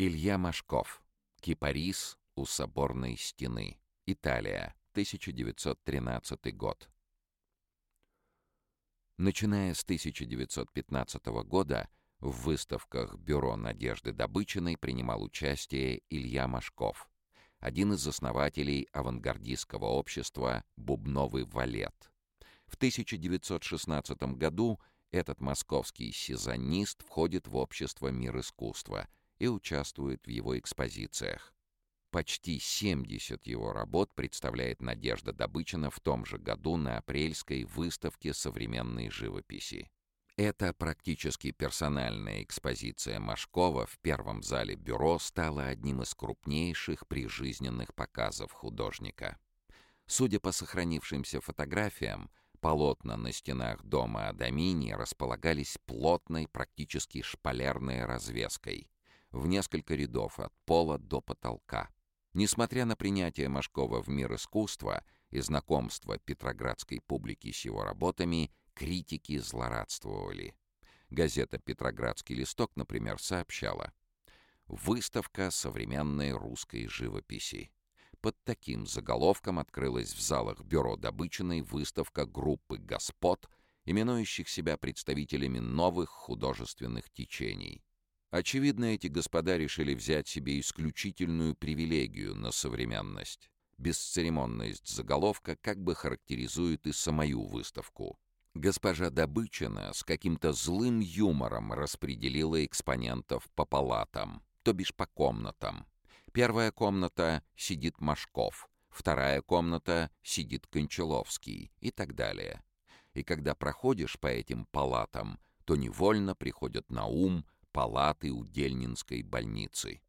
Илья Машков. Кипарис у соборной стены. Италия. 1913 год. Начиная с 1915 года в выставках Бюро Надежды Добычиной принимал участие Илья Машков, один из основателей авангардистского общества «Бубновый валет». В 1916 году этот московский сезонист входит в общество «Мир искусства» и участвует в его экспозициях. Почти 70 его работ представляет Надежда Добычина в том же году на апрельской выставке современной живописи. Эта практически персональная экспозиция Машкова в первом зале бюро стала одним из крупнейших прижизненных показов художника. Судя по сохранившимся фотографиям, полотна на стенах дома Адамини располагались плотной, практически шпалерной развеской в несколько рядов от пола до потолка. Несмотря на принятие Машкова в мир искусства и знакомство петроградской публики с его работами, критики злорадствовали. Газета «Петроградский листок», например, сообщала «Выставка современной русской живописи». Под таким заголовком открылась в залах Бюро Добычиной выставка группы «Господ», именующих себя представителями новых художественных течений. Очевидно, эти господа решили взять себе исключительную привилегию на современность. Бесцеремонность заголовка как бы характеризует и самую выставку. Госпожа Добычина с каким-то злым юмором распределила экспонентов по палатам, то бишь по комнатам. Первая комната сидит Машков, вторая комната сидит Кончаловский и так далее. И когда проходишь по этим палатам, то невольно приходят на ум палаты Удельнинской больницы.